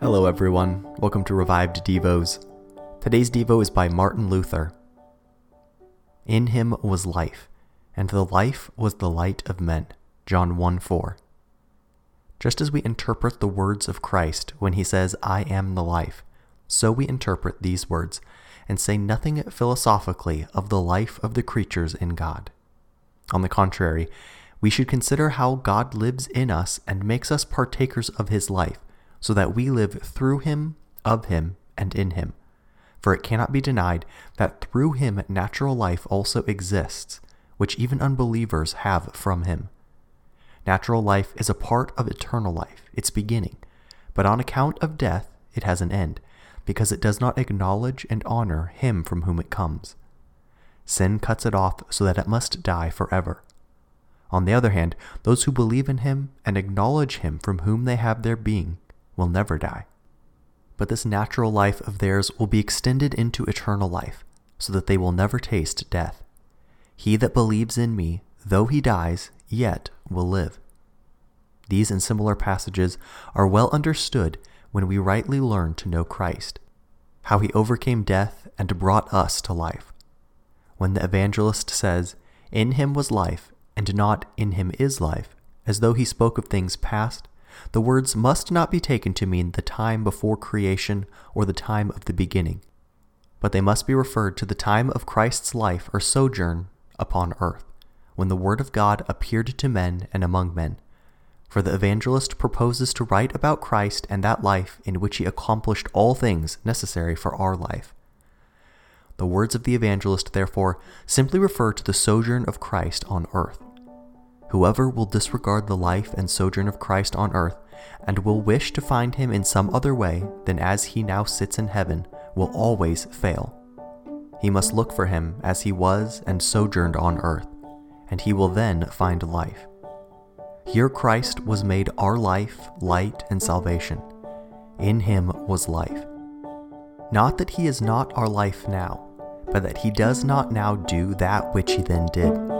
Hello, everyone. Welcome to Revived Devos. Today's Devo is by Martin Luther. In him was life, and the life was the light of men. John 1 4. Just as we interpret the words of Christ when he says, I am the life, so we interpret these words and say nothing philosophically of the life of the creatures in God. On the contrary, we should consider how God lives in us and makes us partakers of his life, so that we live through him, of him, and in him. For it cannot be denied that through him natural life also exists, which even unbelievers have from him. Natural life is a part of eternal life, its beginning, but on account of death it has an end, because it does not acknowledge and honor him from whom it comes. Sin cuts it off so that it must die forever. On the other hand, those who believe in him and acknowledge him from whom they have their being will never die. But this natural life of theirs will be extended into eternal life, so that they will never taste death. He that believes in me, though he dies, yet will live. These and similar passages are well understood when we rightly learn to know Christ, how he overcame death and brought us to life. When the evangelist says, In him was life, and not in him is life, as though he spoke of things past, the words must not be taken to mean the time before creation or the time of the beginning, but they must be referred to the time of Christ's life or sojourn upon earth, when the Word of God appeared to men and among men for the evangelist proposes to write about Christ and that life in which he accomplished all things necessary for our life. The words of the evangelist, therefore, simply refer to the sojourn of Christ on earth. Whoever will disregard the life and sojourn of Christ on earth and will wish to find him in some other way than as he now sits in heaven will always fail. He must look for him as he was and sojourned on earth, and he will then find life. Here Christ was made our life, light, and salvation. In him was life. Not that he is not our life now, but that he does not now do that which he then did.